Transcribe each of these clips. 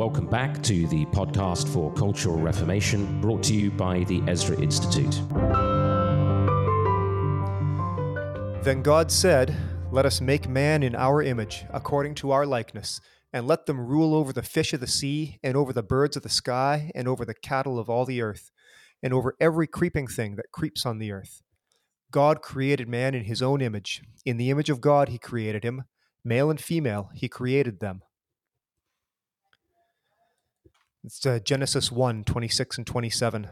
Welcome back to the podcast for Cultural Reformation, brought to you by the Ezra Institute. Then God said, Let us make man in our image, according to our likeness, and let them rule over the fish of the sea, and over the birds of the sky, and over the cattle of all the earth, and over every creeping thing that creeps on the earth. God created man in his own image. In the image of God he created him. Male and female he created them. It's uh, Genesis 1 26 and 27.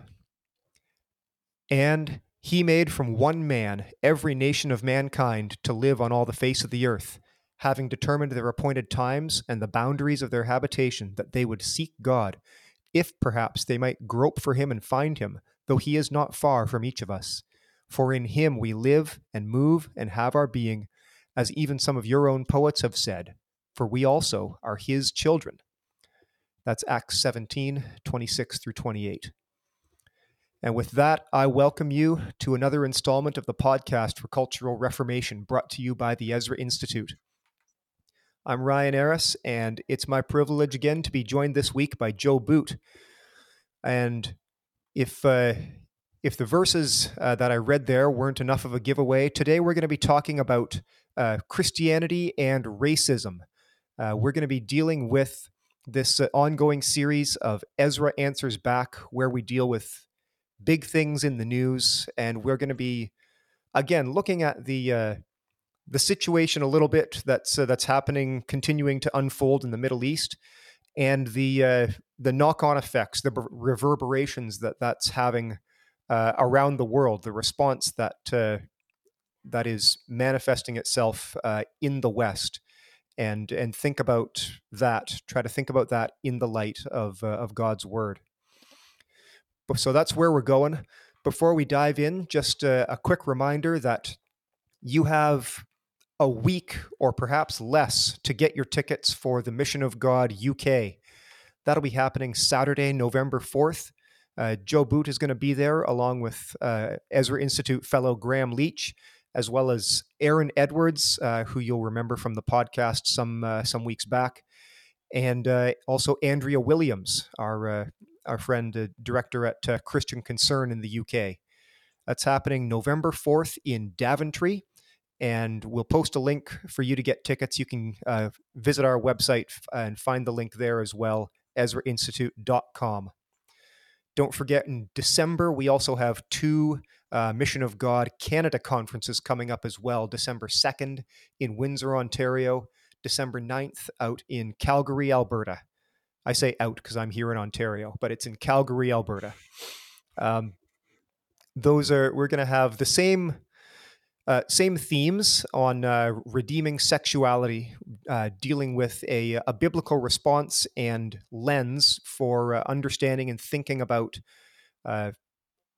And he made from one man every nation of mankind to live on all the face of the earth, having determined their appointed times and the boundaries of their habitation, that they would seek God, if perhaps they might grope for him and find him, though he is not far from each of us. For in him we live and move and have our being, as even some of your own poets have said, for we also are his children. That's Acts 17, 26 through 28. And with that, I welcome you to another installment of the podcast for Cultural Reformation brought to you by the Ezra Institute. I'm Ryan Eras, and it's my privilege again to be joined this week by Joe Boot. And if uh, if the verses uh, that I read there weren't enough of a giveaway, today we're going to be talking about uh, Christianity and racism. Uh, we're going to be dealing with this uh, ongoing series of Ezra Answers Back, where we deal with big things in the news, and we're going to be again looking at the uh, the situation a little bit that's uh, that's happening, continuing to unfold in the Middle East, and the uh, the knock on effects, the reverberations that that's having uh, around the world, the response that that is manifesting itself in the West and and think about that. Try to think about that in the light of uh, of God's word. So that's where we're going. Before we dive in, just a, a quick reminder that you have a week or perhaps less to get your tickets for the Mission of God UK. That'll be happening Saturday, November 4th. Uh, Joe Boot is going to be there along with uh, Ezra Institute fellow Graham Leach as well as Aaron Edwards, uh, who you'll remember from the podcast some uh, some weeks back, and uh, also Andrea Williams, our uh, our friend uh, director at uh, Christian Concern in the UK. That's happening November fourth in Daventry, and we'll post a link for you to get tickets. You can visit our website and find the link there as well, EzraInstitute.com. Don't forget, in December, we also have two uh, Mission of God Canada conferences coming up as well. December 2nd in Windsor, Ontario. December 9th out in Calgary, Alberta. I say out because I'm here in Ontario, but it's in Calgary, Alberta. Um, those are we're going to have the same uh, same themes on uh, redeeming sexuality, uh, dealing with a, a biblical response and lens for uh, understanding and thinking about uh,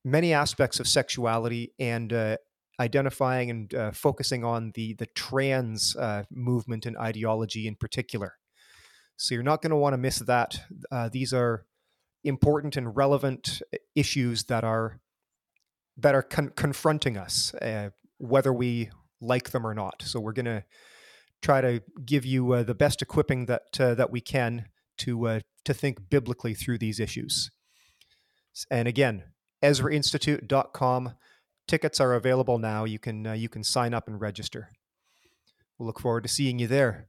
many aspects of sexuality and uh, identifying and uh, focusing on the the trans uh, movement and ideology in particular. So you're not going to want to miss that. Uh, these are important and relevant uh, issues that are that are con- confronting us, uh, whether we like them or not. So we're going to try to give you the best equipping that that we can to to think biblically through these issues. And again, EzraInstitute.com. Tickets are available now. You can uh, you can sign up and register. We'll look forward to seeing you there.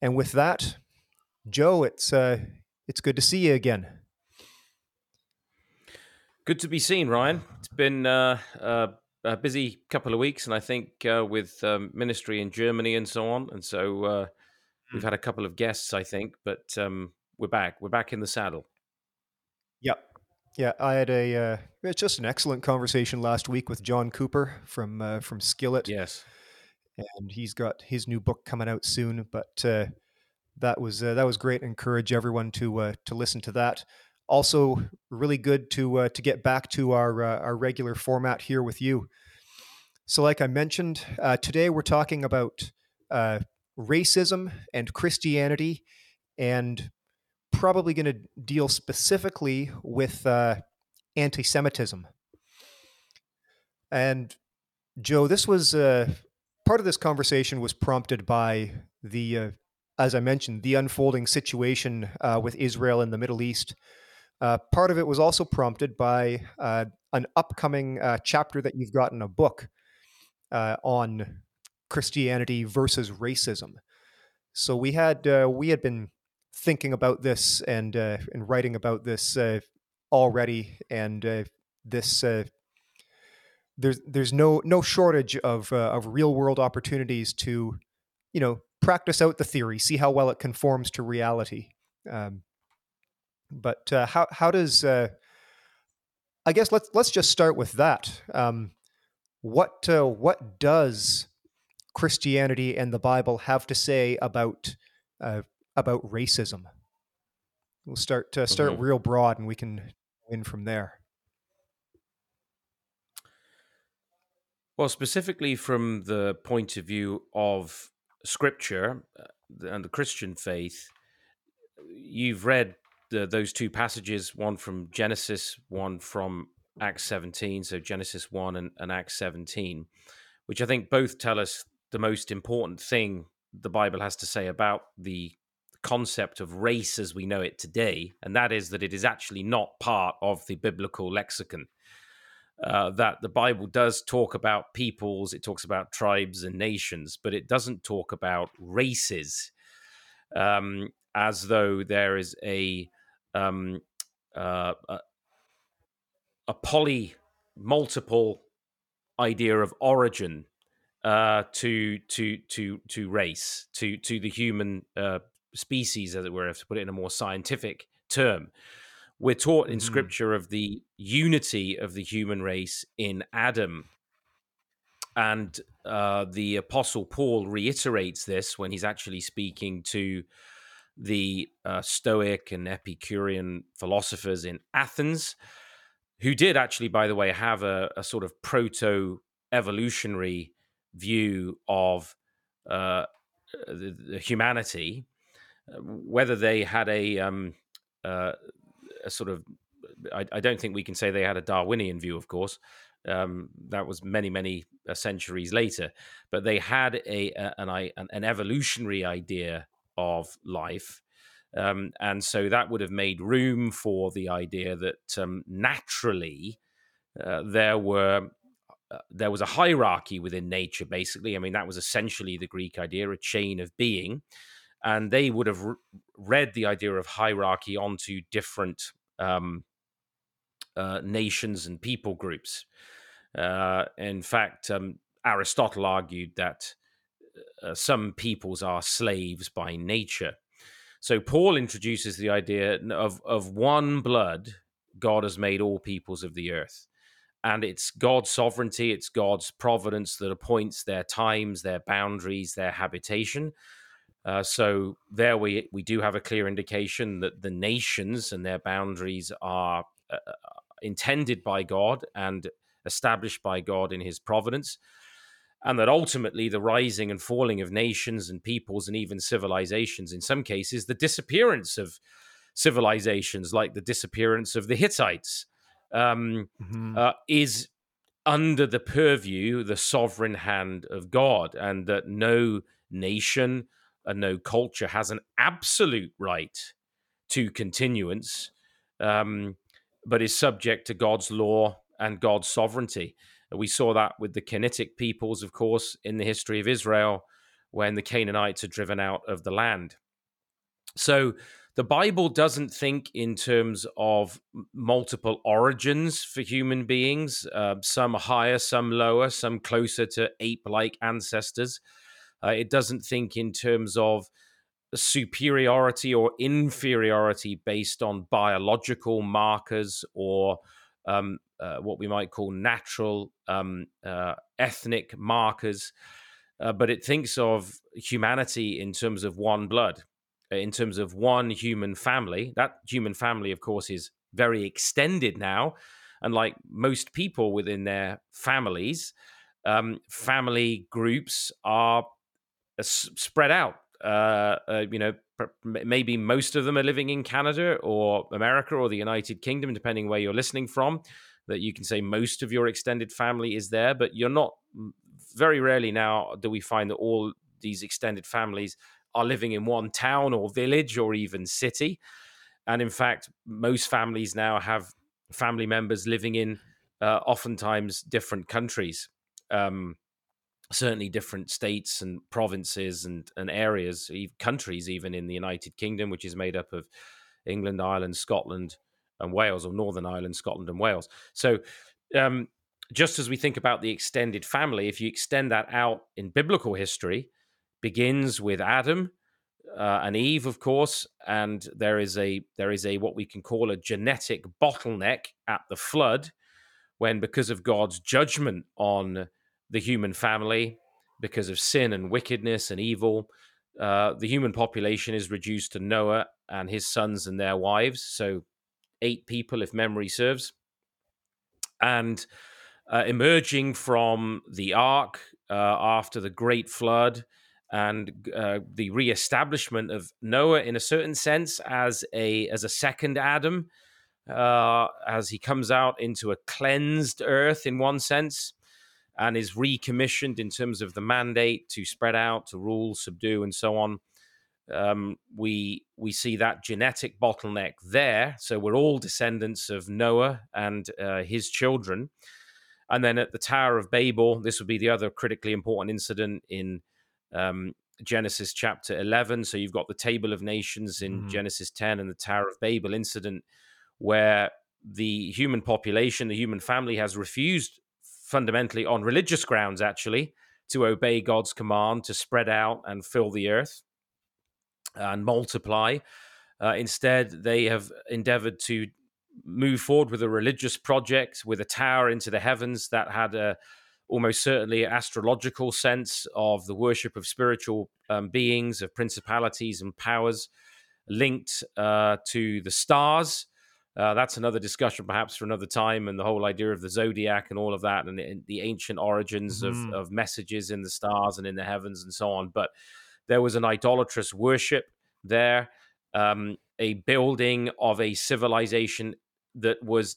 And with that, Joe, it's uh, it's good to see you again. Good to be seen, Ryan. It's been uh, uh, a busy couple of weeks, and I think uh, with um, ministry in Germany and so on, and so uh, we've hmm. had a couple of guests, I think, but um, we're back. We're back in the saddle. Yeah, I had a uh, it's just an excellent conversation last week with John Cooper from uh, from Skillet. Yes, and he's got his new book coming out soon. But uh, that was uh, that was great. Encourage everyone to uh, to listen to that. Also, really good to uh, to get back to our our regular format here with you. So, like I mentioned, today we're talking about racism and Christianity, and probably going to deal specifically with uh, anti Semitism. And Joe, this was uh, part of this conversation was prompted by the uh, as I mentioned, the unfolding situation uh, with Israel in the Middle East. Uh, part of it was also prompted by uh, an upcoming chapter that you've got in a book on Christianity versus racism. So we had we had been thinking about this and and writing about this already, and this there's there's no no shortage of of real world opportunities to you know practice out the theory, see how well it conforms to reality. Um, but uh, how how does uh, I guess let's let's just start with that. Um, what uh, what does Christianity and the Bible have to say about uh, about racism? We'll start uh, start mm-hmm. real broad, and we can win from there. Well, specifically from the point of view of scripture uh, and the Christian faith, you've read the, those two passages, one from Genesis, one from Acts 17. So Genesis 1 and, and Acts 17, which I think both tell us the most important thing the Bible has to say about the concept of race as we know it today, and that is that it is actually not part of the biblical lexicon. Uh, that the Bible does talk about peoples, it talks about tribes and nations, but it doesn't talk about races, um, as though there is a um, uh, a, a poly multiple idea of origin uh, to to to to race to to the human uh, species, as it were, if to put it in a more scientific term. We're taught in mm. scripture of the unity of the human race in Adam. And uh, the apostle Paul reiterates this when he's actually speaking to the uh, Stoic and Epicurean philosophers in Athens, who did actually, by the way, have a, a sort of proto evolutionary view of uh, the, the humanity. Whether they had a um, uh, a sort of I, I, don't think we can say they had a Darwinian view, of course. Um, that was many, many uh, centuries later. But they had a, a an, an evolutionary idea of life. Um, and so that would have made room for the idea that um, naturally uh, there were uh, there was a hierarchy within nature. Basically, I mean that was essentially the Greek idea, a chain of being, and they would have re- read the idea of hierarchy onto different um, uh, nations and people groups. Uh, in fact, um, Aristotle argued that uh, some peoples are slaves by nature. So Paul introduces the idea of of one blood. God has made all peoples of the earth, and it's God's sovereignty, it's God's providence that appoints their times, their boundaries, their habitation. Uh, so there we we do have a clear indication that the nations and their boundaries are uh, uh, intended by God and established by God in His providence, and that ultimately the rising and falling of nations and peoples and even civilizations, in some cases, the disappearance of civilizations, like the disappearance of the Hittites, um, mm-hmm. uh, is under the purview, the sovereign hand of God, and that no nation and no culture has an absolute right to continuance, um, but is subject to God's law and God's sovereignty. We saw that with the Canaanitic peoples, of course, in the history of Israel, when the Canaanites are driven out of the land. So the Bible doesn't think in terms of multiple origins for human beings, uh, some higher, some lower, some closer to ape like ancestors. Uh, it doesn't think in terms of superiority or inferiority based on biological markers or um, uh, what we might call natural um, uh, ethnic markers. Uh, but it thinks of humanity in terms of one blood, uh, in terms of one human family. That human family, of course, is very extended now. And like most people within their families, um, family groups are spread out. Uh, uh, you know, maybe most of them are living in Canada or America or the United Kingdom, depending where you're listening from. That you can say most of your extended family is there, but you're not. Very rarely now do we find that all these extended families are living in one town or village or even city. And in fact, most families now have family members living in uh, oftentimes different countries, um, certainly different states and provinces and, and areas, countries, even in the United Kingdom, which is made up of England, Ireland, Scotland, and Wales, or Northern Ireland, Scotland, and Wales. So, um, just as we think about the extended family, if you extend that out in biblical history, begins with Adam uh, and Eve, of course, and there is a there is a what we can call a genetic bottleneck at the flood, when because of God's judgment on the human family, because of sin and wickedness and evil, uh, the human population is reduced to Noah and his sons and their wives, so eight people, if memory serves, and uh, emerging from the ark uh, after the great flood and uh, the reestablishment of Noah in a certain sense as a as a second Adam, uh, as he comes out into a cleansed earth in one sense, and is recommissioned in terms of the mandate to spread out, to rule, subdue, and so on. Um, we we see that genetic bottleneck there. So we're all descendants of Noah and uh, his children. And then at the Tower of Babel, this would be the other critically important incident in um, Genesis chapter 11. So you've got the Table of Nations in mm. Genesis 10 and the Tower of Babel incident, where the human population, the human family has refused fundamentally on religious grounds, actually, to obey God's command to spread out and fill the earth and multiply. Uh, instead, they have endeavored to move forward with a religious project with a tower into the heavens that had a almost certainly astrological sense of the worship of spiritual um, beings, of principalities and powers linked uh, to the stars. Uh, that's another discussion, perhaps for another time, and the whole idea of the zodiac and all of that, and the, the ancient origins mm-hmm. of, of messages in the stars and in the heavens and so on. But there was an idolatrous worship there, um, a building of a civilization that was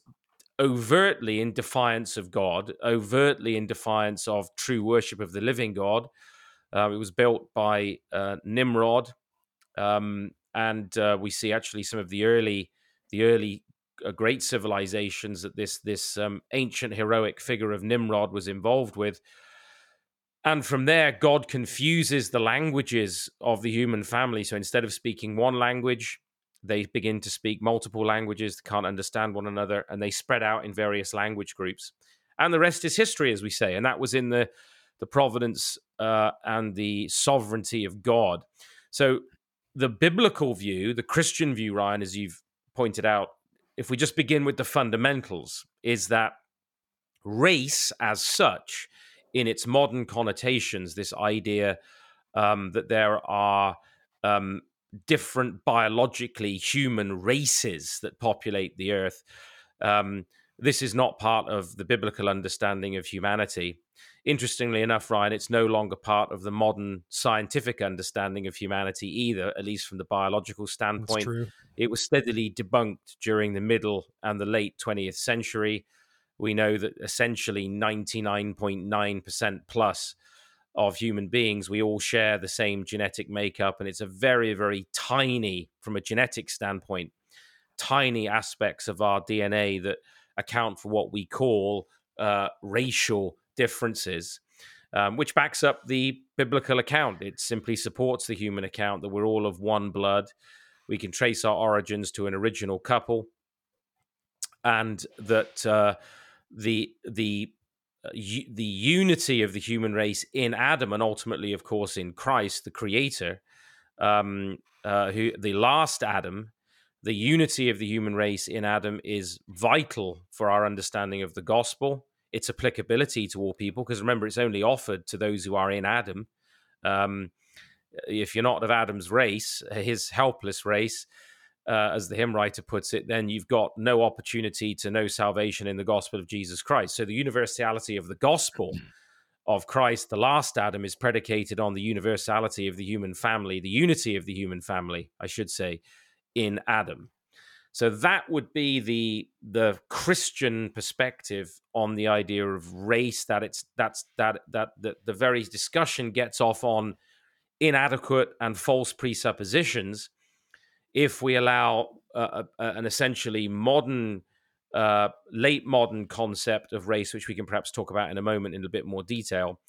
overtly in defiance of God, overtly in defiance of true worship of the living God. Uh, it was built by uh, Nimrod, um, and uh, we see actually some of the early, the early great civilizations that this this um, ancient heroic figure of Nimrod was involved with. And from there, God confuses the languages of the human family. So instead of speaking one language, they begin to speak multiple languages, can't understand one another, and they spread out in various language groups. And the rest is history, as we say. And that was in the the providence uh, and the sovereignty of God. So the biblical view, the Christian view, Ryan, as you've pointed out, if we just begin with the fundamentals, is that race as such, in its modern connotations, this idea um, that there are um, different biologically human races that populate the earth. Um, this is not part of the biblical understanding of humanity. Interestingly enough, Ryan, it's no longer part of the modern scientific understanding of humanity either, at least from the biological standpoint. It was steadily debunked during the middle and the late 20th century. We know that essentially 99.9% plus of human beings, we all share the same genetic makeup, and it's a very, very tiny, from a genetic standpoint, tiny aspects of our DNA that account for what we call uh, racial differences, um, which backs up the biblical account. It simply supports the human account that we're all of one blood. We can trace our origins to an original couple, and that uh, the the uh, the unity of the human race in Adam, and ultimately, of course, in Christ, the Creator, um, uh, who the last Adam, the unity of the human race in Adam is vital for our understanding of the gospel, its applicability to all people. Because remember, it's only offered to those who are in Adam. Um, if you're not of Adam's race, his helpless race, uh, as the hymn writer puts it, then you've got no opportunity to know salvation in the gospel of Jesus Christ. So the universality of the gospel of Christ, the last Adam, is predicated on the universality of the human family, the unity of the human family, I should say, in Adam. So that would be the the Christian perspective on the idea of race. That it's that's that that, that the very discussion gets off on inadequate and false presuppositions if we allow uh, an essentially modern, uh, late modern concept of race, which we can perhaps talk about in a moment in a bit more detail,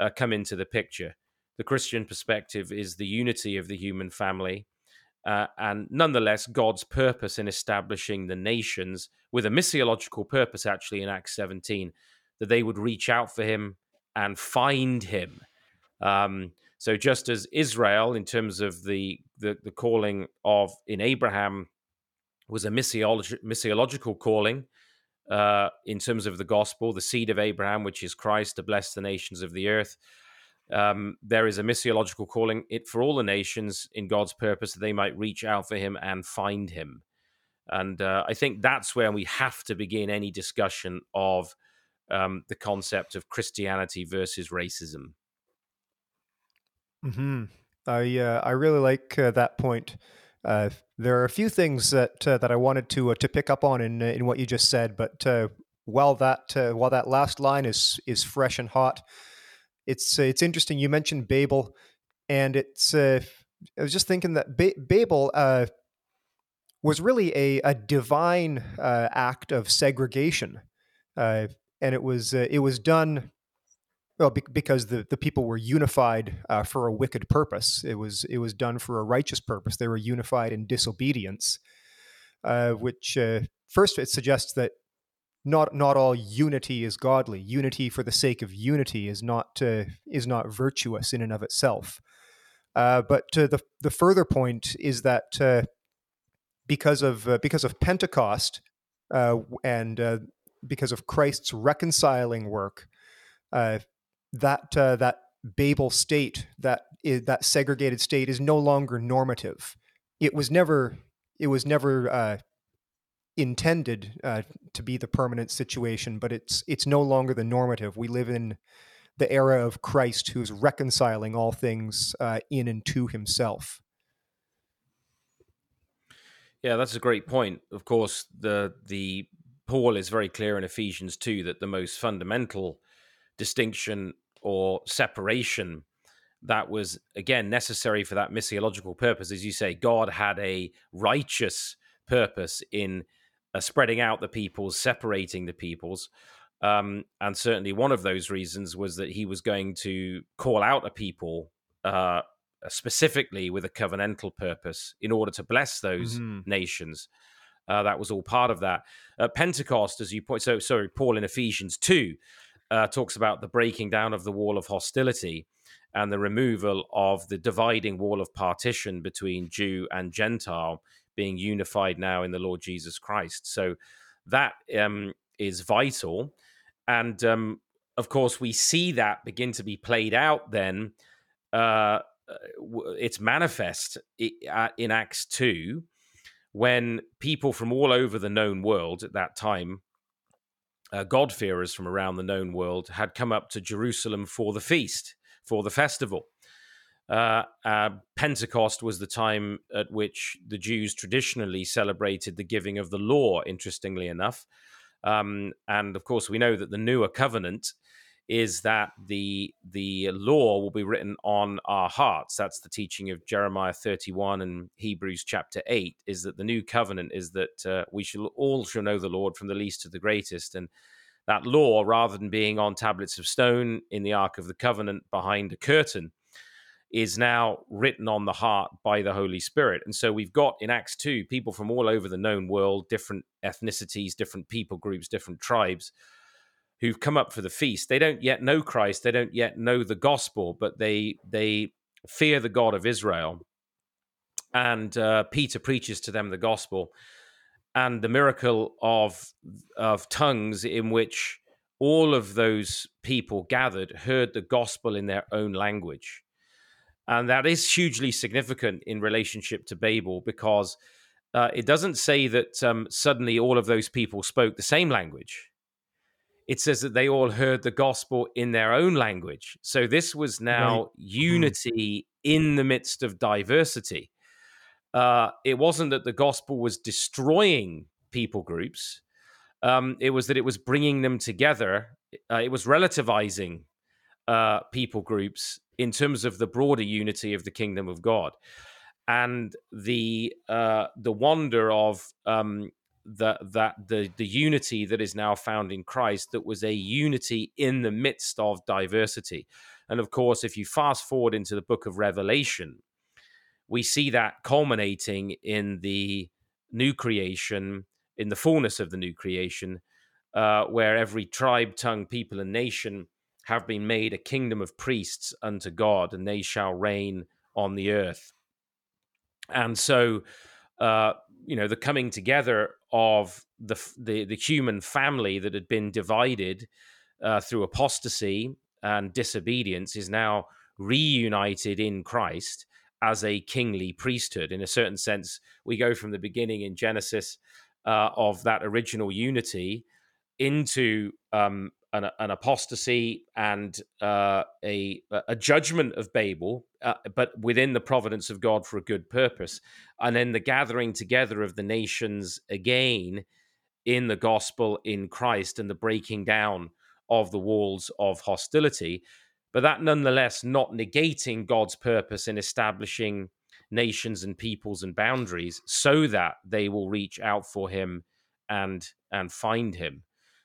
uh, come into the picture. The Christian perspective is the unity of the human family. Uh, and nonetheless, God's purpose in establishing the nations with a missiological purpose, actually, in Acts 17, that they would reach out for him and find him. Um, so, just as Israel, in terms of the, the, the calling of in Abraham, was a missiologi- missiological calling uh, in terms of the gospel, the seed of Abraham, which is Christ, to bless the nations of the earth. Um, there is a missiological calling it for all the nations in God's purpose that they might reach out for Him and find Him. And uh, I think that's where we have to begin any discussion of um, the concept of Christianity versus racism. Hmm. I uh, I really like uh, that point. Uh, there are a few things that uh, that I wanted to uh, to pick up on in in what you just said, but while that while that last line is is fresh and hot, it's it's interesting. You mentioned Babel, and it's I was just thinking that ba- Babel was really a, a divine act of segregation, and it was it was done well, be- because the, the people were unified uh, for a wicked purpose. It was it was done for a righteous purpose. They were unified in disobedience, uh, which uh, first it suggests that not not all unity is godly. Unity for the sake of unity is not uh, is not virtuous in and of itself. Uh, but uh, the the further point is that because of because of Pentecost and because of Christ's reconciling work, uh, that uh, that Babel state, that is, that segregated state, is no longer normative. It was never it was never uh, intended uh, to be the permanent situation, but it's it's no longer the normative. We live in the era of Christ, who's reconciling all things uh, in and to Himself. Yeah, that's a great point. Of course, the the Paul is very clear in Ephesians two that the most fundamental distinction or separation that was again necessary for that missiological purpose as you say god had a righteous purpose in uh, spreading out the peoples separating the peoples um, and certainly one of those reasons was that he was going to call out a people uh, specifically with a covenantal purpose in order to bless those mm-hmm. nations uh, that was all part of that pentecost as you point so sorry paul in ephesians 2 uh, talks about the breaking down of the wall of hostility and the removal of the dividing wall of partition between Jew and Gentile being unified now in the Lord Jesus Christ. So that um, is vital. And um, of course, we see that begin to be played out then. Uh, it's manifest in Acts 2 when people from all over the known world at that time uh, God-fearers from around the known world had come up to Jerusalem for the feast, for the festival. Uh, uh, Pentecost was the time at which the Jews traditionally celebrated the giving of the law, interestingly enough. Um, and of course, we know that the newer covenant is that the the law will be written on our hearts. That's the teaching of Jeremiah 31 and Hebrews chapter 8. Is that the new covenant is that uh, we shall all shall know the Lord from the least to the greatest, and that law, rather than being on tablets of stone in the Ark of the Covenant behind a curtain, is now written on the heart by the Holy Spirit. And so we've got in Acts 2 people from all over the known world, different ethnicities, different people groups, different tribes who've come up for the feast. They don't yet know Christ, they don't yet know the gospel, but they they fear the God of Israel. And uh, Peter preaches to them the gospel and the miracle of of tongues in which all of those people gathered heard the gospel in their own language. And that is hugely significant in relationship to Babel because uh, it doesn't say that um, suddenly all of those people spoke the same language it says that they all heard the gospel in their own language. So this was now right. Mm-hmm. unity mm. in the midst of diversity. Uh, it wasn't that the gospel was destroying people groups. Um, it was that it was bringing them together. Uh, it was relativizing uh, people groups in terms of the broader unity of the kingdom of God, and the uh, the wonder of um, that that the the unity that is now found in Christ that was a unity in the midst of diversity. And of course, if you fast forward into the book of Revelation, we see that culminating in the new creation, in the fullness of the new creation, uh, where every tribe, tongue, people, and nation have been made a kingdom of priests unto God, and they shall reign on the earth. And so, uh, you know, the coming together of the the, the human family that had been divided uh, through apostasy and disobedience is now reunited in Christ as a kingly priesthood. In a certain sense, we go from the beginning in Genesis uh, of that original unity into um, an, an, apostasy and uh, a, a judgment of Babel, uh, but within the providence of God for a good purpose. And then the gathering together of the nations again in the gospel in Christ and the breaking down of the walls of hostility. But that nonetheless not negating God's purpose in establishing nations and peoples and boundaries so that they will reach out for him and and find him.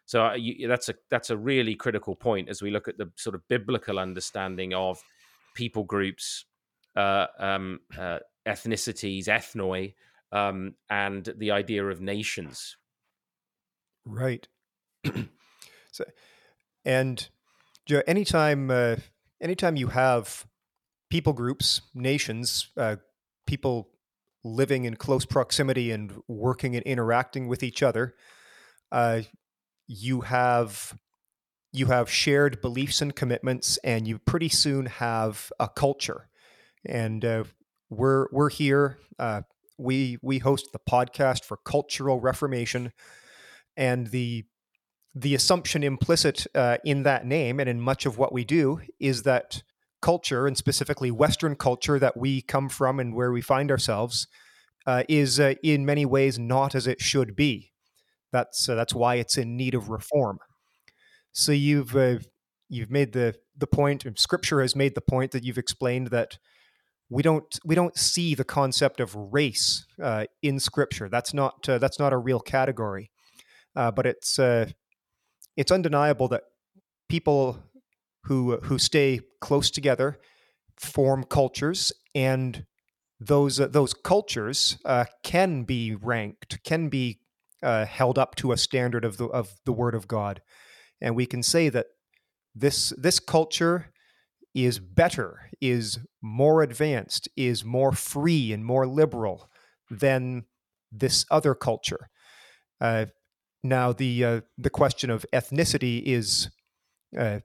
So uh, you, that's a that's a really critical point as we look at the sort of biblical understanding of people groups, uh, um, uh, ethnicities, ethnoi, um, and the idea of nations. Right. so, and know, anytime uh, anytime you have people groups, nations, uh, people living in close proximity and working and interacting with each other, uh, you have you have shared beliefs and commitments, and you pretty soon have a culture. And uh, we're we're here. Uh, we we host the podcast for cultural reformation, and the the assumption implicit uh, in that name and in much of what we do is that culture, and specifically Western culture that we come from and where we find ourselves, uh, is uh, in many ways not as it should be. That's uh, that's why it's in need of reform. So you've uh, you've made the the point. Scripture has made the point that you've explained that we don't we don't see the concept of race uh, in Scripture. That's not uh, that's not a real category, uh, but it's uh, it's undeniable that people who who stay close together form cultures and those uh, those cultures uh, can be ranked, can be uh, held up to a standard of the of the Word of God, and we can say that this this culture is better, is more advanced, is more free and more liberal than this other culture. Uh, now, the uh, the question of ethnicity is uh,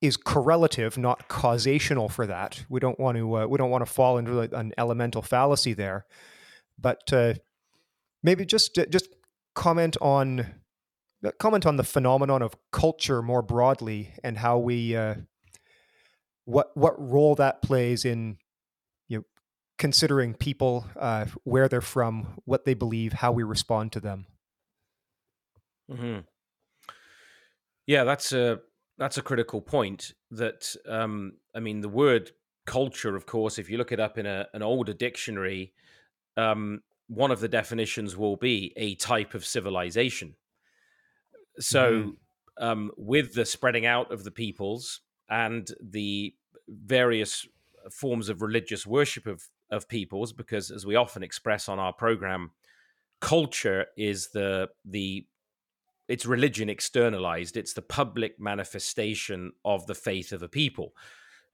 is correlative, not causational for that. We don't want to uh, we don't want to fall into an elemental fallacy there, but uh, maybe just just comment on uh, comment on the phenomenon of culture more broadly and how we uh, what what role that plays in you know considering people uh, where they're from what they believe how we respond to them mm-hmm. yeah that's a that's a critical point that um, i mean the word culture of course if you look it up in a, an older dictionary um, one of the definitions will be a type of civilization. So, mm-hmm. um, with the spreading out of the peoples and the various forms of religious worship of, of peoples, because as we often express on our program, culture is the the it's religion externalized. It's the public manifestation of the faith of a people.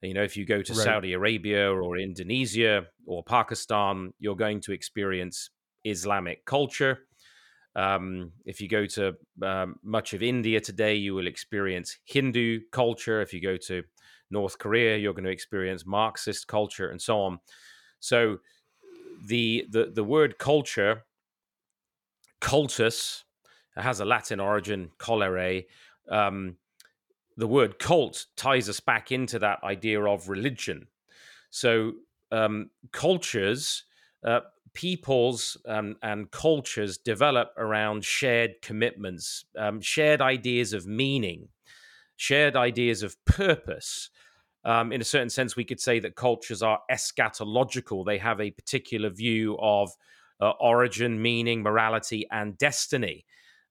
You know, if you go to right. Saudi Arabia or Indonesia or Pakistan, you're going to experience Islamic culture. Um, if you go to um, much of India today, you will experience Hindu culture. If you go to North Korea, you're going to experience Marxist culture and so on. So the the, the word culture, cultus, has a Latin origin, colere. Um, the word cult ties us back into that idea of religion. So um, cultures, uh, peoples um, and cultures develop around shared commitments, um, shared ideas of meaning, shared ideas of purpose. Um, in a certain sense, we could say that cultures are eschatological. They have a particular view of uh, origin, meaning, morality, and destiny.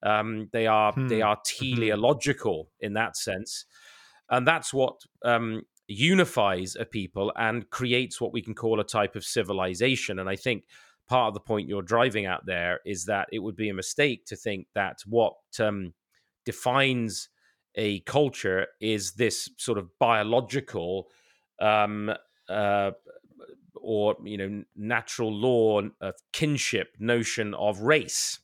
Um, they are hmm. they are mm-hmm. teleological in that sense, and that's what um, unifies a people and creates what we can call a type of civilization. And I think part of the point you're driving at there is that it would be a mistake to think that what um, defines a culture is this sort of biological um, uh, or you know natural law of kinship notion of race.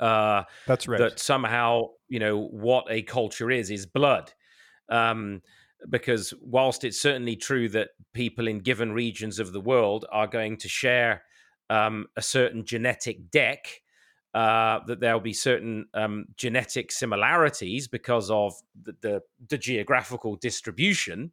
Uh, That's right. That somehow you know what a culture is is blood. Um, because whilst it's certainly true that people in given regions of the world are going to share um, a certain genetic deck, uh, that there'll be certain um, genetic similarities because of the, the, the geographical distribution.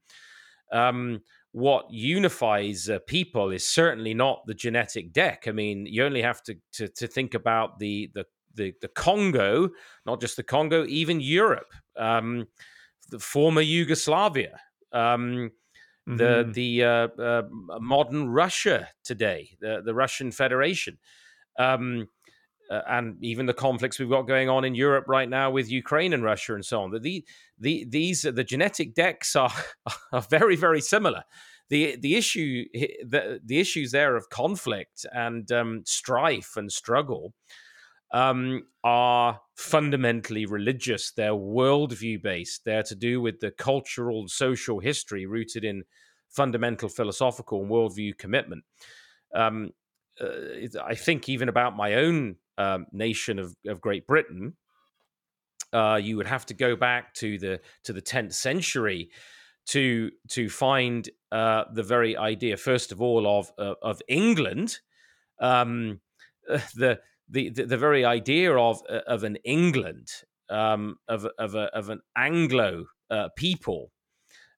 Um, what unifies uh, people is certainly not the genetic deck. I mean, you only have to to, to think about the, the the the Congo, not just the Congo, even Europe. Um, the former Yugoslavia, um, mm-hmm. the the uh, uh, modern Russia today, the the Russian Federation, um, uh, and even the conflicts we've got going on in Europe right now with Ukraine and Russia and so on. The, the these the genetic decks are are very very similar. The the issue the the issues there of conflict and um, strife and struggle um, are fundamentally religious. They're worldview based. They're to do with the cultural social history rooted in fundamental philosophical and worldview commitment. Um, uh, I think even about my own um, nation of, of, Great Britain, uh, you would have to go back to the to the tenth century to to find uh, the very idea, first of all, of uh, of England. Um, the the, the, the very idea of uh, of an England um, of of a, of an Anglo uh, people,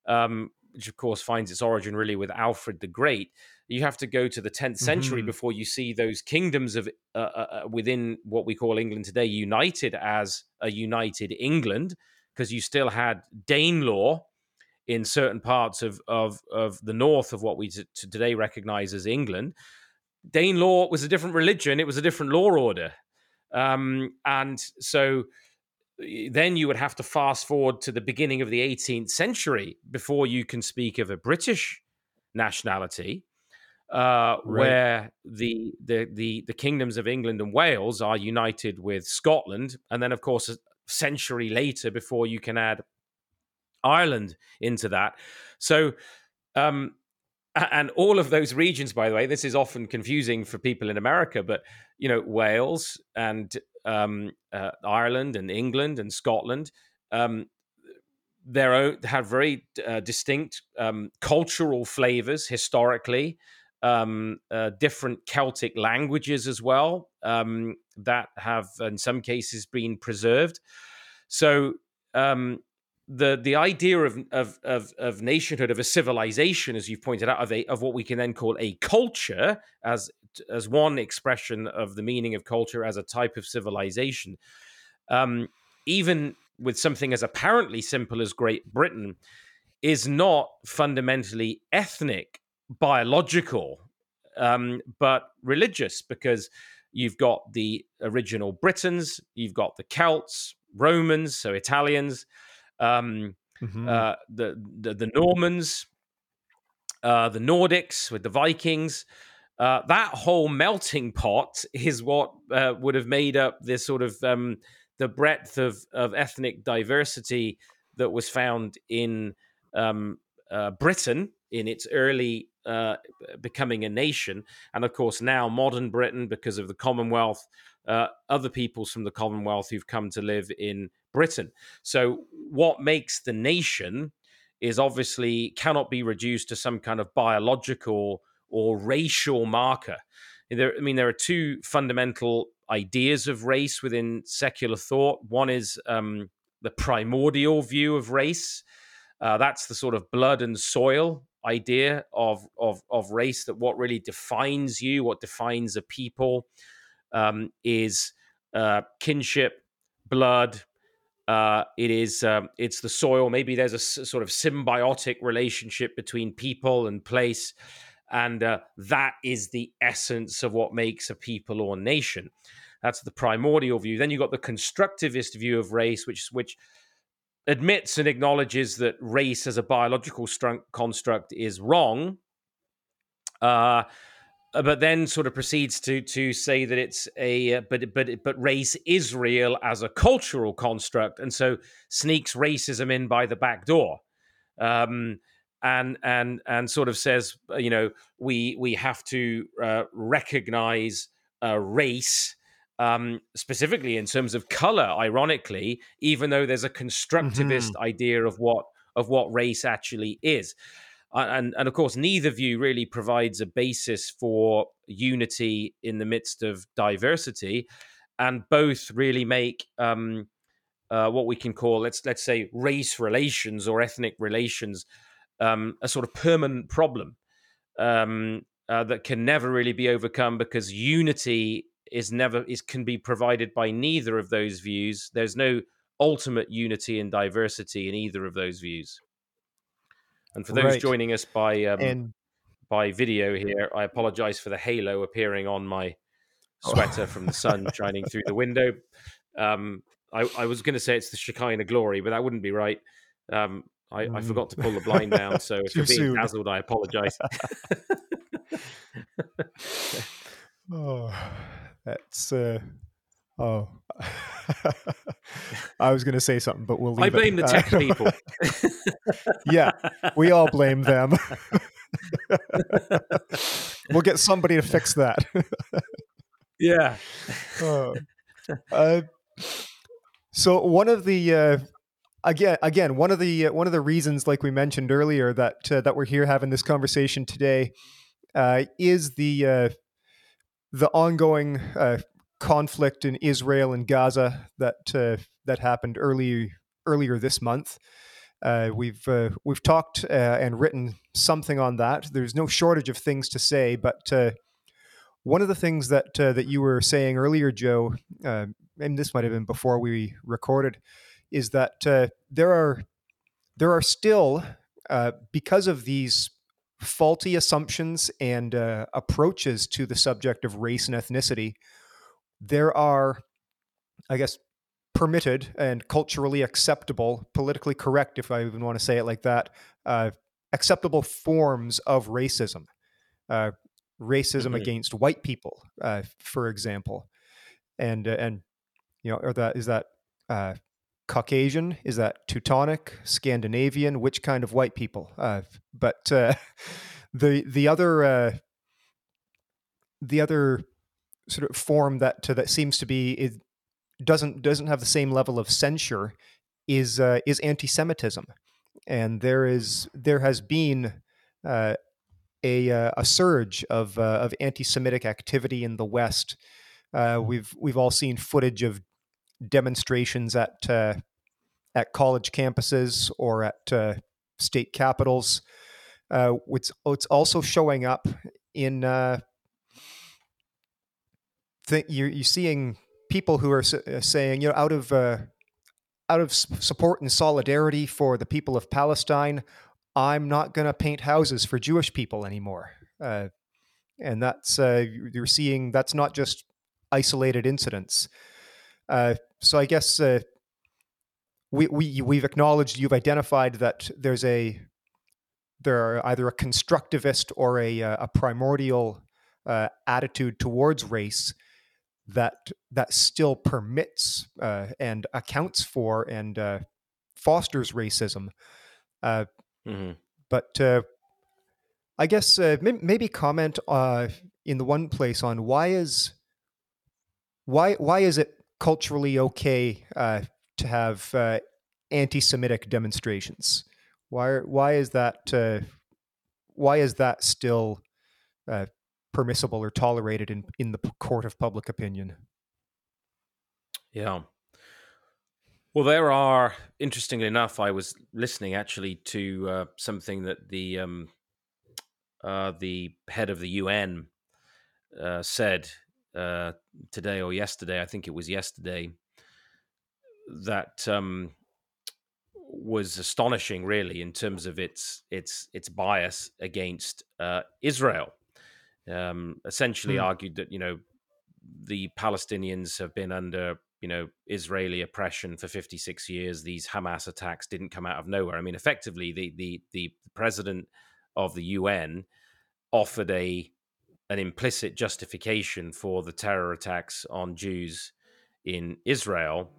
um, which of course finds its origin really with Alfred the Great. You have to go to the 10th century mm-hmm. before you see those kingdoms of uh, uh, uh, within what we call England today united as a united England, because you still had Danelaw in certain parts of of of the north of what we t- today recognize as England Danelaw was a different religion, it was a different law order. Um, and so then you would have to fast forward to the beginning of the 18th century before you can speak of a British nationality. Uh, right. where the, the the the kingdoms of England and Wales are united with Scotland, and then of course a century later before you can add Ireland into that. So um, and all of those regions by the way this is often confusing for people in america but you know wales and um, uh, ireland and england and scotland um, their own have very uh, distinct um, cultural flavors historically um, uh, different celtic languages as well um, that have in some cases been preserved. So um, the the idea of, of of of nationhood of a civilization, as you've pointed out, of a of what we can then call a culture, as as one expression of the meaning of culture as a type of civilization, um, even with something as apparently simple as Great Britain, is not fundamentally ethnic, biological, um, but religious, because you've got the original Britons, you've got the Celts, Romans, so Italians um, mm-hmm. uh, the, the, the Normans, uh, the Nordics with the Vikings. Uh, that whole melting pot is what uh, would have made up this sort of um, the breadth of, of ethnic diversity that was found in um, uh, Britain in its early uh, becoming a nation, and of course now modern Britain because of the Commonwealth, uh, other peoples from the Commonwealth who've come to live in Britain. So, what makes the nation is obviously cannot be reduced to some kind of biological or racial marker. There, I mean, there are two fundamental ideas of race within secular thought. One is um, the primordial view of race. Uh, that's the sort of blood and soil idea of, of of race. That what really defines you, what defines a people, um, is uh, kinship, blood, Uh, it is um, it's the soil. Maybe there's a s- sort of symbiotic relationship between people and place, and uh, that is the essence of what makes a people or nation. That's the primordial view. Then you've got the constructivist view of race, which which admits and acknowledges that race as a biological stru- construct is wrong. Uh, but then sort of proceeds to to say that it's a uh, but but but race is real as a cultural construct, and so sneaks racism in by the back door. Um, and and and sort of says, uh, you know, we we have to uh, recognize uh, race um, specifically in terms of color. Ironically, even though there's a constructivist mm-hmm. idea of what of what race actually is, uh, and and of course, neither view really provides a basis for unity in the midst of diversity, and both really make. Um, uh, what we can call let's let's say race relations or ethnic relations um, a sort of permanent problem um, uh, that can never really be overcome because unity is never is can be provided by neither of those views. There's no ultimate unity and diversity in either of those views. And for those right. joining us by um, and... by video here, I apologize for the halo appearing on my oh. sweater from the sun shining through the window. Um, I, I, was going to say it's the Shekinah glory, but that wouldn't be right. Um, I, mm. I, forgot to pull the blind down, so if you're being soon. dazzled, I apologize. oh, that's uh, oh. I was going to say something, but we'll leave I blame it. the tech people. yeah, we all blame them. we'll get somebody to fix that. yeah. Oh. Uh, so one of the uh, again again one of the uh, one of the reasons like we mentioned earlier that uh, that we're here having this conversation today uh, is the uh, the ongoing uh, conflict in Israel and Gaza that uh, that happened early earlier this month. we've we've talked and written something on that. There's no shortage of things to say, but one of the things that that you were saying earlier, Joe, and this might have been before we recorded, is that uh, there are there are still uh, because of these faulty assumptions and uh, approaches to the subject of race and ethnicity, there are, I guess, permitted and culturally acceptable, politically correct, if I even want to say it like that, uh, acceptable forms of racism. Uh, racism mm-hmm. against white people, uh, for example, and and you know, or that is that Caucasian? Is that Teutonic, Scandinavian? Which kind of white people? Uh, but uh, the the other uh, the other sort of form that that seems to be it doesn't doesn't have the same level of censure is uh, is anti-Semitism, and there is there has been uh, a uh, a surge of of anti-Semitic activity in the West. we've we've all seen footage of demonstrations at uh, at college campuses or at uh, state capitals. Uh, it's it's also showing up in you're, you're seeing people who are uh, saying you know out of uh, out of support and solidarity for the people of Palestine, I'm not going to paint houses for Jewish people anymore. Uh, and that's uh, you're seeing that's not just isolated incidents. Uh, so I guess uh, we we we've acknowledged you've identified that there's a there are either a constructivist or a a primordial attitude towards race that that still permits uh, and accounts for and uh, fosters racism. Uh, mm-hmm. But I guess maybe comment in the one place on why is why why is it culturally okay uh, to have uh, anti-Semitic demonstrations? Why why is that uh, why is that still uh, permissible or tolerated in in the court of public opinion? Yeah. Well, there are. Interestingly enough, I was listening actually to uh, something that the um, uh, the head of the UN uh, said uh, today or yesterday. I think it was yesterday that um, was astonishing, really, in terms of its its its bias against uh, Israel. Um, essentially, mm. argued that you know the Palestinians have been under you know Israeli oppression for 56 years. These Hamas attacks didn't come out of nowhere. I mean, effectively, the the the president of the UN offered a an implicit justification for the terror attacks on Jews in Israel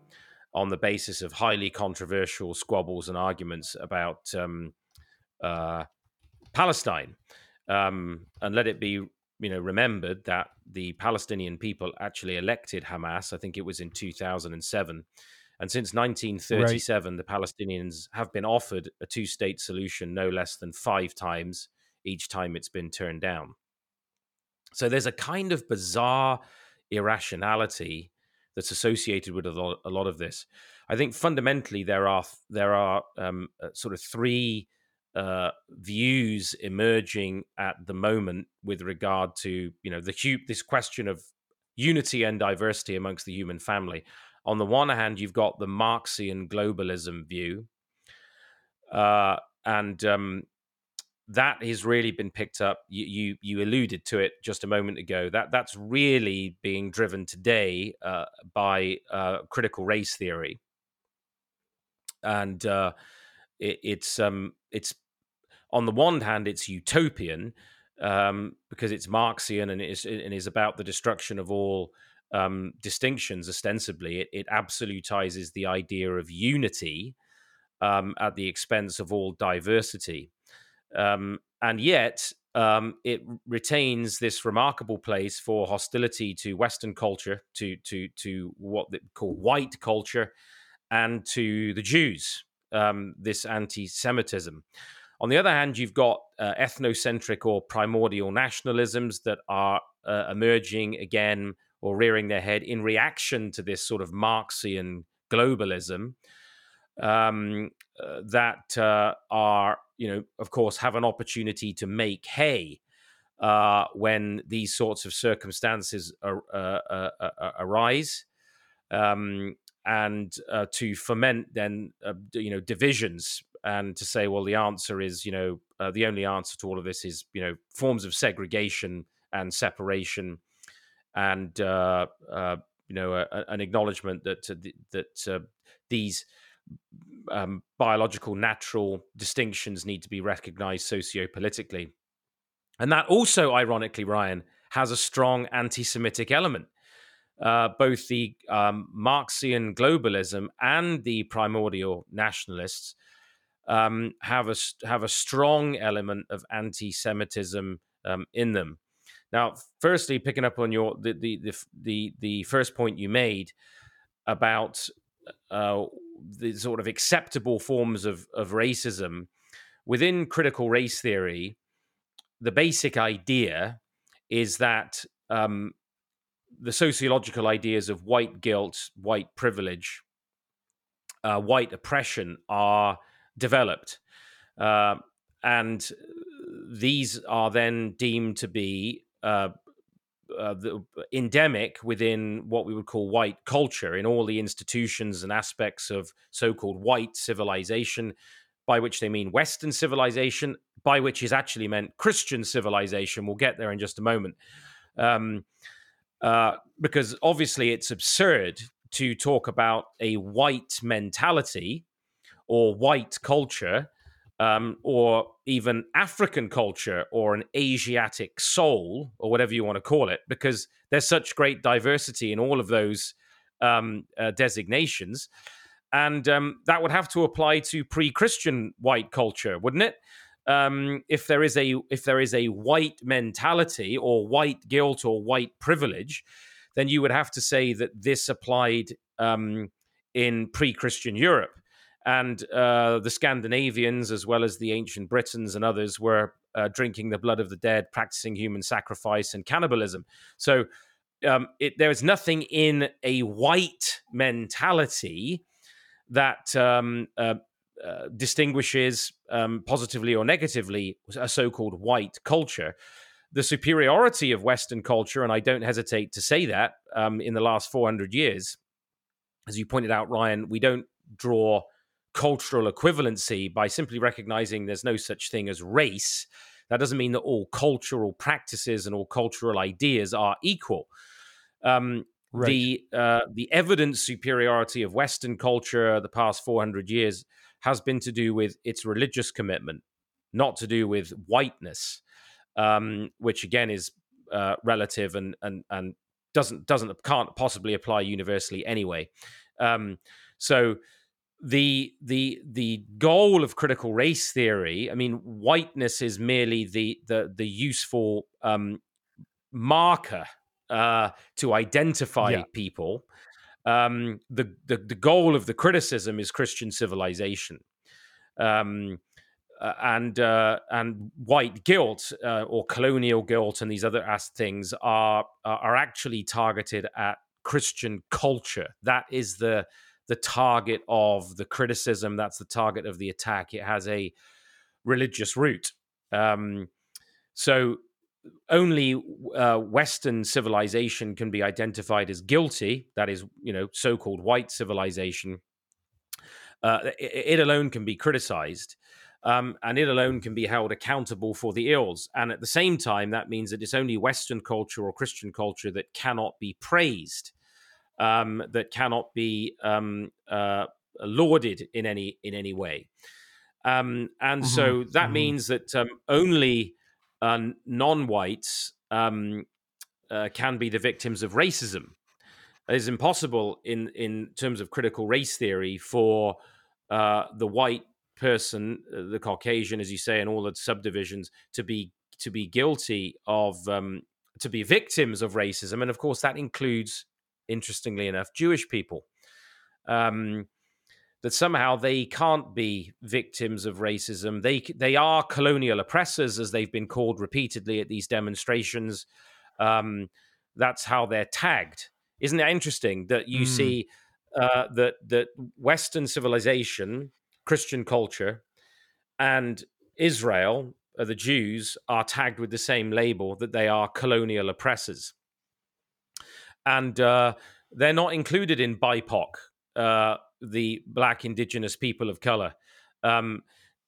on the basis of highly controversial squabbles and arguments about um, uh, Palestine. Um, and let it be you know remembered that the Palestinian people actually elected Hamas. I think it was in 2007. And since 1937, right. the Palestinians have been offered a two state solution no less than five times, each time it's been turned down. So there's a kind of bizarre irrationality that's associated with a lot, a lot of this. I think fundamentally there are there are um, uh, sort of three uh, views emerging at the moment with regard to you know the this question of unity and diversity amongst the human family. On the one hand, you've got the Marxian globalism view, uh, and um, that has really been picked up. You, you, you alluded to it just a moment ago. That that's really being driven today uh, by uh, critical race theory, and uh, it, it's um it's on the one hand it's utopian um, because it's Marxian and it is is about the destruction of all um, distinctions. Ostensibly, it, it absolutizes the idea of unity um, at the expense of all diversity. Um, and yet, um, it retains this remarkable place for hostility to Western culture, to to to what they call white culture, and to the Jews. Um, this anti-Semitism. On the other hand, you've got uh, ethnocentric or primordial nationalisms that are uh, emerging again or rearing their head in reaction to this sort of Marxian globalism um, uh, that uh, are you know, of course, have an opportunity to make hay uh, when these sorts of circumstances uh, uh, uh, uh arise, um, and to foment then you know divisions and to say, well, the answer is you know the only answer to all of this is you know forms of segregation and separation, and you know an acknowledgement that that these um, biological, natural distinctions need to be recognized sociopolitically. And that also, ironically, Ryan, has a strong anti Semitic element. Uh, both the um, Marxian globalism and the primordial nationalists um, have a have a strong element of anti-Semitism um, in them. Now, firstly, picking up on your the the the the, the first point you made about uh, the sort of acceptable forms of, of racism within critical race theory the basic idea is that um, the sociological ideas of white guilt white privilege uh, white oppression are developed. Uh, and these are then deemed to be uh, uh, the, endemic within what we would call white culture in all the institutions and aspects of so-called white civilization by which they mean western civilization by which is actually meant christian civilization. We'll get there in just a moment. Um, uh, because obviously it's absurd to talk about a white mentality or white culture um, or even African culture or an Asiatic soul or whatever you want to call it, because there's such great diversity in all of those um, uh, designations. And um, that would have to apply to pre-Christian white culture, wouldn't it? Um, if there is a if there is a white mentality or white guilt or white privilege, then you would have to say that this applied um, in pre-Christian Europe and uh, the Scandinavians, as well as the ancient Britons and others, were uh, drinking the blood of the dead, practicing human sacrifice and cannibalism. So um, it, there is nothing in a white mentality that um, uh, uh distinguishes um, positively or negatively a so-called white culture. The superiority of Western culture, and I don't hesitate to say that, um, in the last 400 years as you pointed out, Ryan, we don't draw cultural equivalency by simply recognizing there's no such thing as race. That doesn't mean that all cultural practices and all cultural ideas are equal. Um, right. The uh, the evidence superiority of Western culture the past 400 years has been to do with its religious commitment, not to do with whiteness, um, which again is uh, relative and and and doesn't doesn't can't possibly apply universally anyway. Um, so the the the goal of critical race theory, I mean, whiteness is merely the the the useful um, marker uh, to identify yeah. people. Um, the, the the goal of the criticism is Christian civilization. Um, uh, and uh, and white guilt uh, or colonial guilt and these other things are are actually targeted at Christian culture. That is the the target of the criticism. That's the target of the attack. It has a religious root. Um, so only uh, Western civilization can be identified as guilty. That is, you know, so-called white civilization. Uh, it, it, alone can be criticized um, and it alone can be held accountable for the ills. And at the same time, that means that it's only Western culture or Christian culture that cannot be praised, um, that cannot be um, uh, lauded in any in any way. Um, and mm-hmm. so that mm-hmm. means that um, only uh, non-whites um, uh, can be the victims of racism. It is impossible in in terms of critical race theory for uh, the white person, uh, the Caucasian, as you say, and all the subdivisions, to be to be guilty of um, to be victims of racism, and of course that includes, interestingly enough, Jewish people. Um, that somehow they can't be victims of racism. They they are colonial oppressors, as they've been called repeatedly at these demonstrations. Um, that's how they're tagged. Isn't it interesting that you mm. see uh, that that Western civilization Christian culture and Israel, uh, the Jews, are tagged with the same label that they are colonial oppressors. And uh, they're not included in BIPOC, uh, the black indigenous people of color. Um,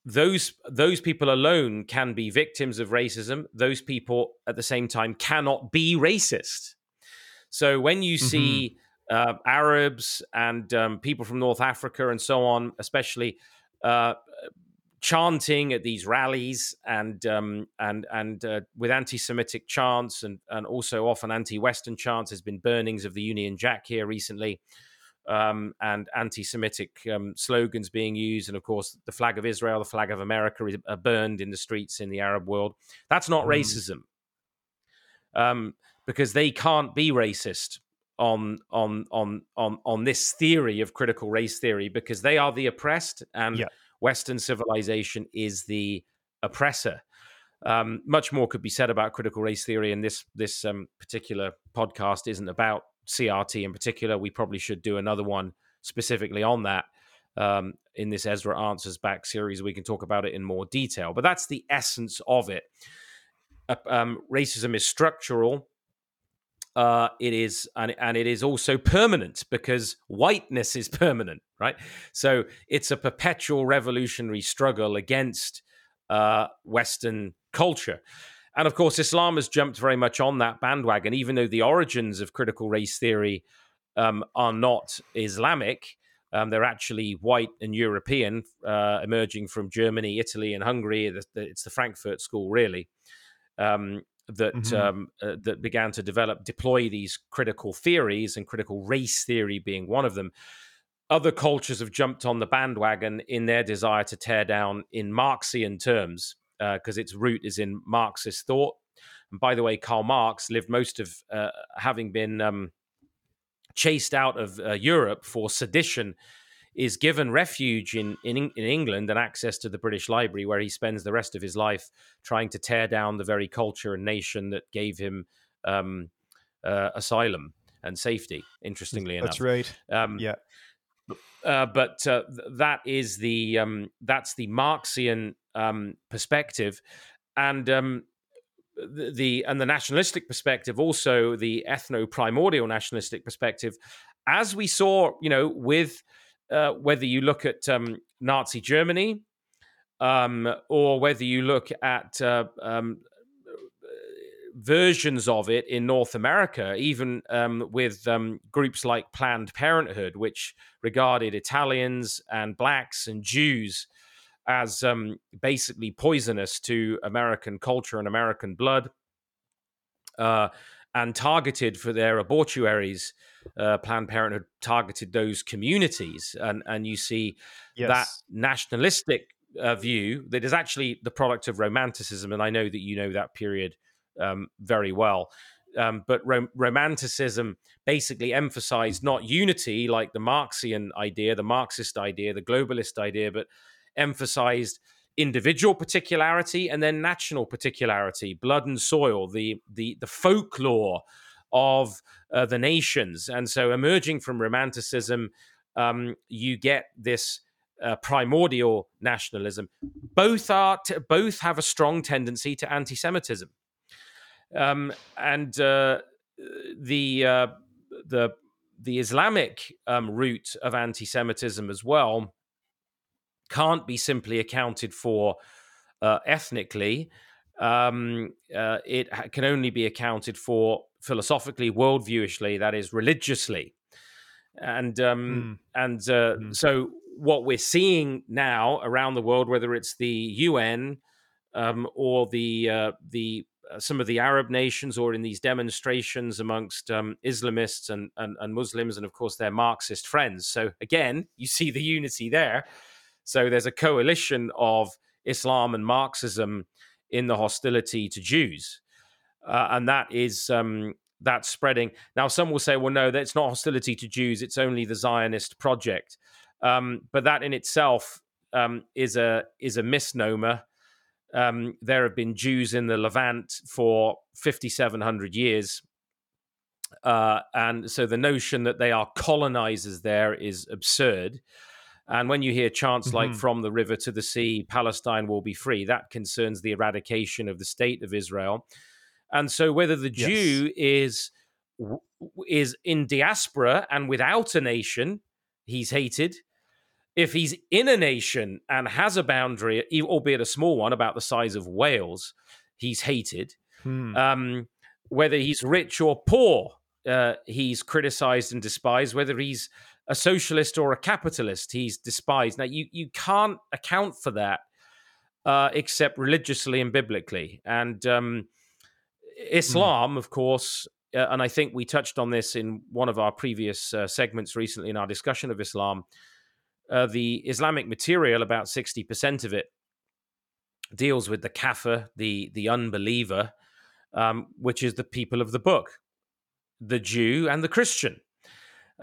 those those people alone can be victims of racism. Those people at the same time cannot be racist. So when you mm-hmm. see uh, Arabs and um, people from North Africa and so on, especially uh, chanting at these rallies and um, and and uh, with anti-Semitic chants and and also often anti-Western chants. There's been burnings of the Union Jack here recently. Um, and anti-Semitic um, slogans being used, and of course, the flag of Israel, the flag of America, is uh, burned in the streets in the Arab world. That's not mm. racism, um, because they can't be racist on on on on on this theory of critical race theory because they are the oppressed and yeah. Western civilization is the oppressor. Um, much more could be said about critical race theory, and this this um, particular podcast isn't about CRT in particular. We probably should do another one specifically on that um, in this Ezra Answers Back series. We can talk about it in more detail, but that's the essence of it. Uh, racism is structural uh, it is and, and it is also permanent because whiteness is permanent right so it's a perpetual revolutionary struggle against uh, western culture and of course islam has jumped very much on that bandwagon even though the origins of critical race theory um, are not islamic um, they're actually white and European, uh, emerging from Germany, Italy, and Hungary. It's the Frankfurt School, really. Um, that mm-hmm. um, uh, that began to develop, deploy these critical theories, and critical race theory being one of them. Other cultures have jumped on the bandwagon in their desire to tear down in Marxian terms, because uh, its root is in Marxist thought. And by the way, Karl Marx lived most of uh, having been um, chased out of uh, Europe for sedition is given refuge in, in, in England and access to the British Library, where he spends the rest of his life trying to tear down the very culture and nation that gave him um, uh, asylum and safety. Interestingly enough, that's right. Um, yeah. Uh, but uh, that is the um, that's the Marxian um, perspective, and um, the, the, and the nationalistic perspective, also the ethno primordial nationalistic perspective, as we saw, you know, with uh, whether you look at um, Nazi Germany um, or whether you look at uh, um, versions of it in North America, even um, with um, groups like Planned Parenthood, which regarded Italians and blacks and Jews as um, basically poisonous to American culture and American blood. Uh, and targeted for their abortuaries. Uh, Planned Parenthood targeted those communities, and and you see yes. that nationalistic uh, view that is actually the product of romanticism, and I know that you know that period um, very well. Um, but rom- romanticism basically emphasized not unity like the Marxian idea, the Marxist idea, the globalist idea, but emphasized individual particularity and then national particularity, blood and soil, the the the folklore of uh, the nations. And so, emerging from Romanticism, um, you get this uh, primordial nationalism. Both are t- both have a strong tendency to anti-Semitism, um, and uh, the uh, the the Islamic um, root of anti-Semitism as well can't be simply accounted for uh, ethnically. Um, uh, it can only be accounted for philosophically, worldviewishly, that is, religiously. And um, mm. and uh, mm. so what we're seeing now around the world, whether it's the UN um, or the uh, the uh, some of the Arab nations, or in these demonstrations amongst um, Islamists and, and, and Muslims, and of course their Marxist friends. So again, you see the unity there. So there's a coalition of Islam and Marxism in the hostility to Jews, uh, and that is um, that's spreading. Now, some will say, "Well, no, that's not hostility to Jews; it's only the Zionist project." Um, but that in itself um, is a is a misnomer. Um, there have been Jews in the Levant for 5,700 years. Uh, and so the notion that they are colonizers there is absurd. And when you hear chants mm-hmm. like "From the river to the sea, Palestine will be free," that concerns the eradication of the state of Israel. And so, whether the yes. Jew is is in diaspora and without a nation, he's hated. If he's in a nation and has a boundary, albeit a small one, about the size of Wales, he's hated. Hmm. Um, whether he's rich or poor, uh, he's criticized and despised. Whether he's a socialist or a capitalist he's despised. Now you you can't account for that uh, except religiously and biblically. And um, Islam, mm. of course, uh, and I think we touched on this in one of our previous uh, segments recently in our discussion of Islam. Uh, the Islamic material, about sixty percent of it, deals with the kafir, the the unbeliever, um, which is the people of the book, the Jew and the Christian.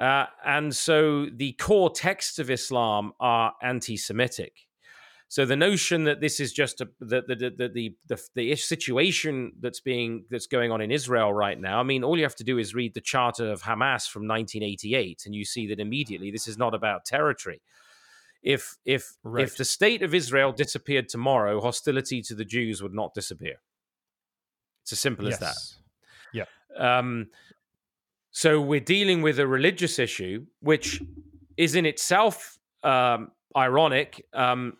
Uh, and so the core texts of Islam are anti Semitic. So the notion that this is just a, the, the, the, the, the, the situation that's being that's going on in Israel right now. I mean, all you have to do is read the Charter of Hamas from 1988, and you see that immediately this is not about territory. If if right. if the state of Israel disappeared tomorrow, hostility to the Jews would not disappear. It's as simple yes. as that. Yeah. Um, so we're dealing with a religious issue, which is in itself um, ironic, um,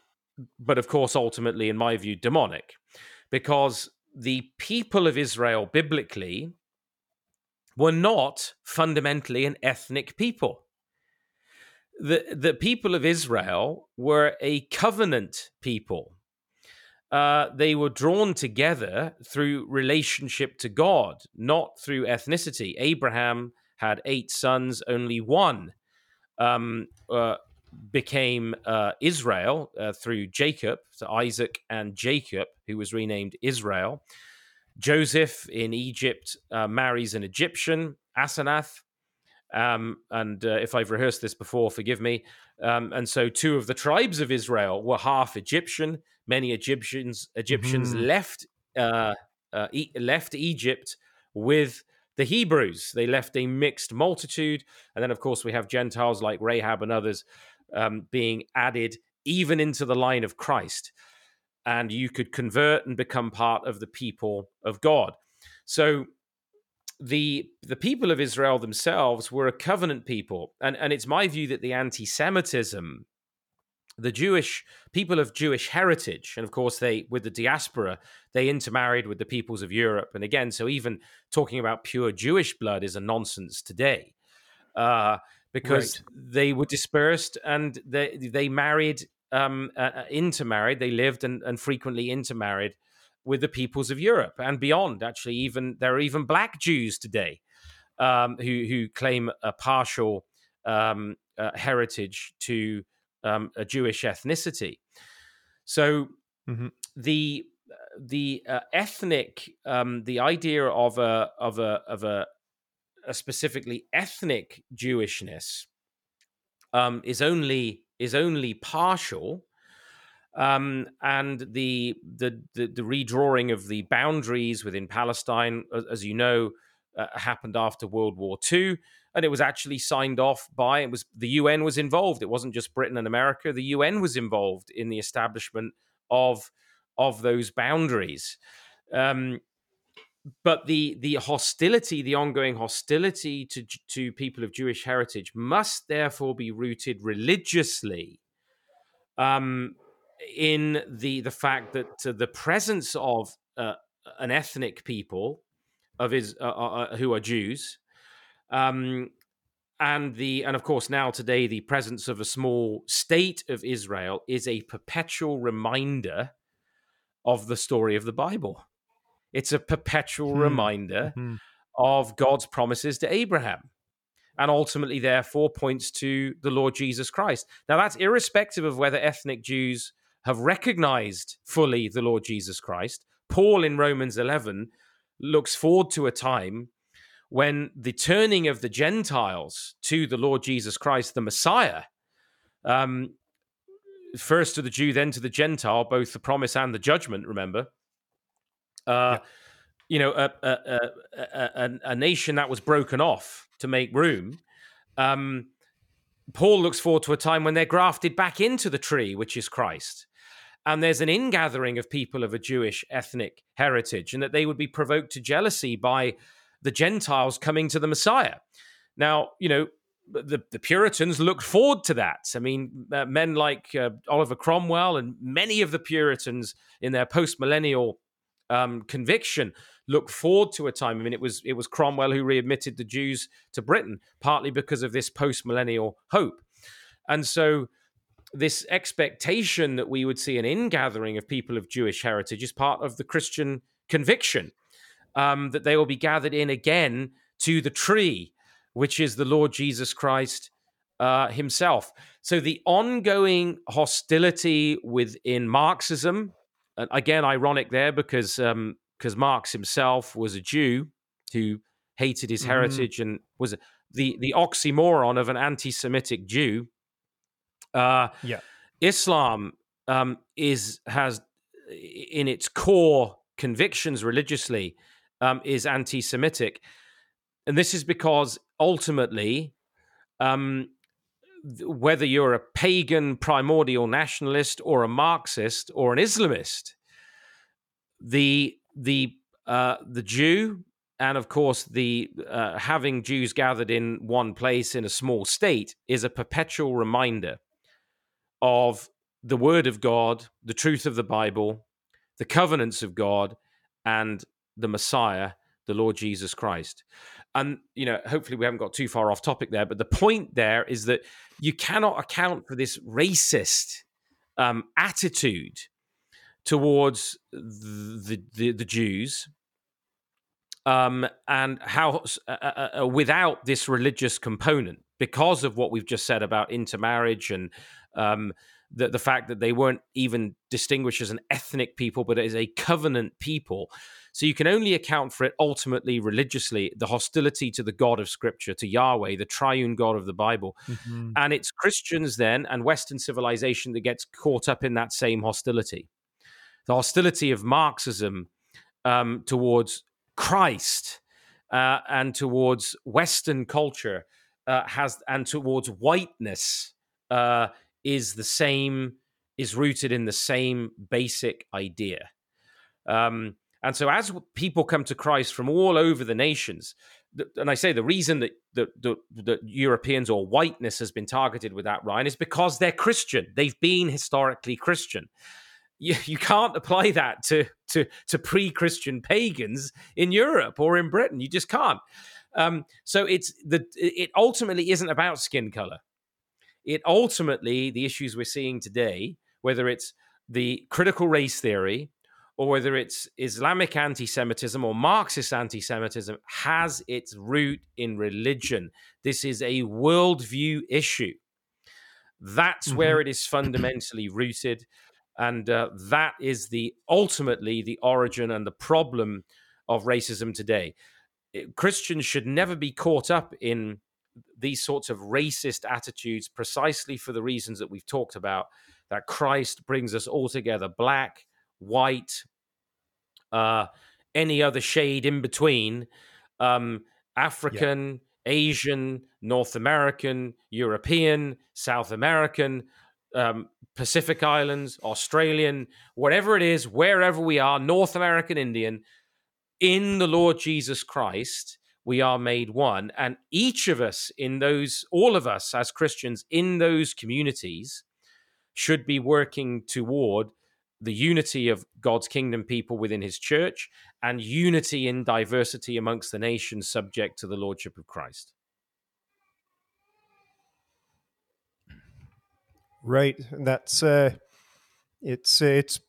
but of course, ultimately, in my view, demonic, because the people of Israel biblically were not fundamentally an ethnic people. The, the people of Israel were a covenant people uh, they were drawn together through relationship to God, not through ethnicity. Abraham had eight sons, only one um, uh, became uh, Israel uh, through Jacob, so Isaac and Jacob, who was renamed Israel. Joseph in Egypt uh, marries an Egyptian, Asenath. Um, and uh, if I've rehearsed this before, forgive me. Um, and so two of the tribes of Israel were half Egyptian. Many Egyptians Egyptians mm-hmm. left uh, uh, e- left Egypt with the Hebrews. They left a mixed multitude, and then of course we have Gentiles like Rahab and others um, being added even into the line of Christ. And you could convert and become part of the people of God. So the the people of Israel themselves were a covenant people, and and it's my view that the anti-Semitism, the Jewish people of Jewish heritage, and of course they with the diaspora, they intermarried with the peoples of Europe, and again, so even talking about pure Jewish blood is a nonsense today, uh, because right. they were dispersed and they they married, um, uh, uh intermarried, they lived and, and frequently intermarried with the peoples of Europe and beyond. Actually, even there are even black Jews today um, who who claim a partial um, uh, heritage to um, a Jewish ethnicity. So mm-hmm. the the uh, ethnic um, the idea of a of a of a, a specifically ethnic Jewishness um, is only is only partial um, and the, the, the the redrawing of the boundaries within Palestine, as you know, uh, happened after World War II, and it was actually signed off by it was the UN was involved. It wasn't just Britain and America; the UN was involved in the establishment of of those boundaries. Um, but the the hostility, the ongoing hostility to to people of Jewish heritage, must therefore be rooted religiously um, in the the fact that uh, the presence of uh, an ethnic people of his uh, uh, uh, who are Jews, um, and the and of course now today the presence of a small state of Israel is a perpetual reminder of the story of the Bible. It's a perpetual hmm. reminder hmm. of God's promises to Abraham and ultimately, therefore, points to the Lord Jesus Christ. Now, that's irrespective of whether ethnic Jews have recognized fully the Lord Jesus Christ. Paul in Romans 11 looks forward to a time when the turning of the Gentiles to the Lord Jesus Christ, the Messiah, um, first to the Jew, then to the Gentile, both the promise and the judgment, remember. Uh, yeah. You know, a, a, a, a, nation that was broken off to make room. Um, Paul looks forward to a time when they're grafted back into the tree, which is Christ and there's an ingathering of people of a Jewish ethnic heritage, and that they would be provoked to jealousy by the Gentiles coming to the Messiah. Now, you know, the, the Puritans looked forward to that. I mean, uh, men like uh, Oliver Cromwell and many of the Puritans in their post millennial um, conviction look forward to a time. I mean, it was it was Cromwell who readmitted the Jews to Britain, partly because of this post millennial hope. And so this expectation that we would see an ingathering of people of Jewish heritage is part of the Christian conviction um, that they will be gathered in again to the tree, which is the Lord Jesus Christ uh, himself. So the ongoing hostility within Marxism, and again, ironic there because um, because Marx himself was a Jew who hated his mm-hmm. heritage and was the the oxymoron of an anti-Semitic Jew uh, yeah, Islam um, is has in its core convictions religiously um, is anti-Semitic, and this is because ultimately, um, whether you're a pagan primordial nationalist or a Marxist or an Islamist, the the uh, the Jew and of course the uh, having Jews gathered in one place in a small state is a perpetual reminder of the word of God, the truth of the Bible, the covenants of God, and the Messiah, the Lord Jesus Christ. And, you know, hopefully we haven't got too far off topic there, but the point there is that you cannot account for this racist um, attitude towards the, the, the Jews um, and how uh, uh, uh, without this religious component because of what we've just said about intermarriage and um, the, the fact that they weren't even distinguished as an ethnic people, but as a covenant people. So you can only account for it ultimately religiously, the hostility to the God of Scripture, to Yahweh, the triune God of the Bible. Mm-hmm. And it's Christians then and Western civilization that gets caught up in that same hostility. The hostility of Marxism um, towards Christ uh, and towards Western culture uh, has and towards whiteness uh, is the same, is rooted in the same basic idea. Um, And so, as people come to Christ from all over the nations, and I say the reason that that, Europeans or whiteness has been targeted with that, Ryan, is because they're Christian. They've been historically Christian. You, you can't apply that to to, to pre-Christian pagans in Europe or in Britain. You just can't. Um, so it's the it ultimately isn't about skin color. It ultimately the issues we're seeing today, whether it's the critical race theory or whether it's Islamic anti Semitism or Marxist anti Semitism, has its root in religion. This is a worldview issue. That's mm-hmm. where it is fundamentally rooted. And uh, that is the ultimately the origin and the problem of racism today. Christians should never be caught up in these sorts of racist attitudes precisely for the reasons that we've talked about that Christ brings us all together black, white, uh, any other shade in between, um, African, yeah. Asian, North American, European, South American, um, Pacific Islands, Australian, whatever it is, wherever we are, North American, Indian, in the Lord Jesus Christ, we are made one. And each of us in those, all of us as Christians in those communities, should be working toward the unity of God's kingdom people within his church and unity in diversity amongst the nations subject to the lordship of Christ. Right. That's uh it's it's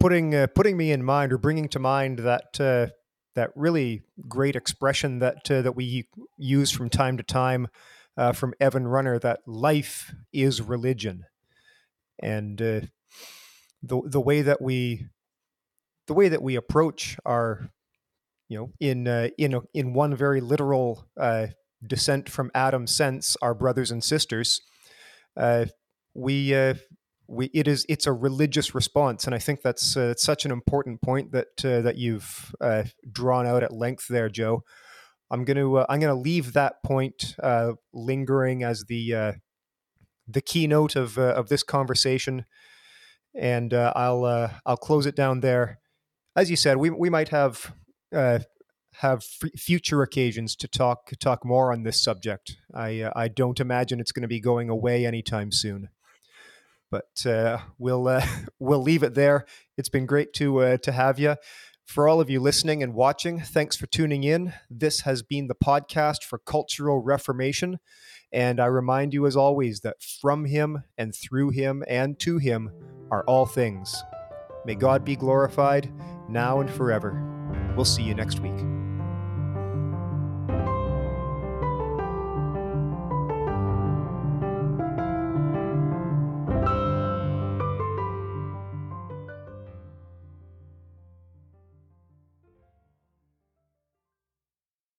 putting uh, putting me in mind or bringing to mind that uh that really great expression that uh, that we use from time to time uh, from Evan Runner that life is religion. And uh, the the way that we the way that we approach our you know in uh, in a, in one very literal descent from Adam sense our brothers and sisters we uh, we it is it's a religious response and I think that's uh, such an important point that uh, that you've drawn out at length there Joe I'm going to I'm going to leave that point lingering as the the keynote of of this conversation and uh, I'll uh, I'll close it down there. As you said, we we might have uh, have f- future occasions to talk talk more on this subject. I uh, I don't imagine it's going to be going away anytime soon. But uh, we'll uh, we'll leave it there. It's been great to to have you. For all of you listening and watching, thanks for tuning in. This has been the podcast for Cultural Reformation. And I remind you, as always, that from him and through him and to him are all things. May God be glorified now and forever. We'll see you next week.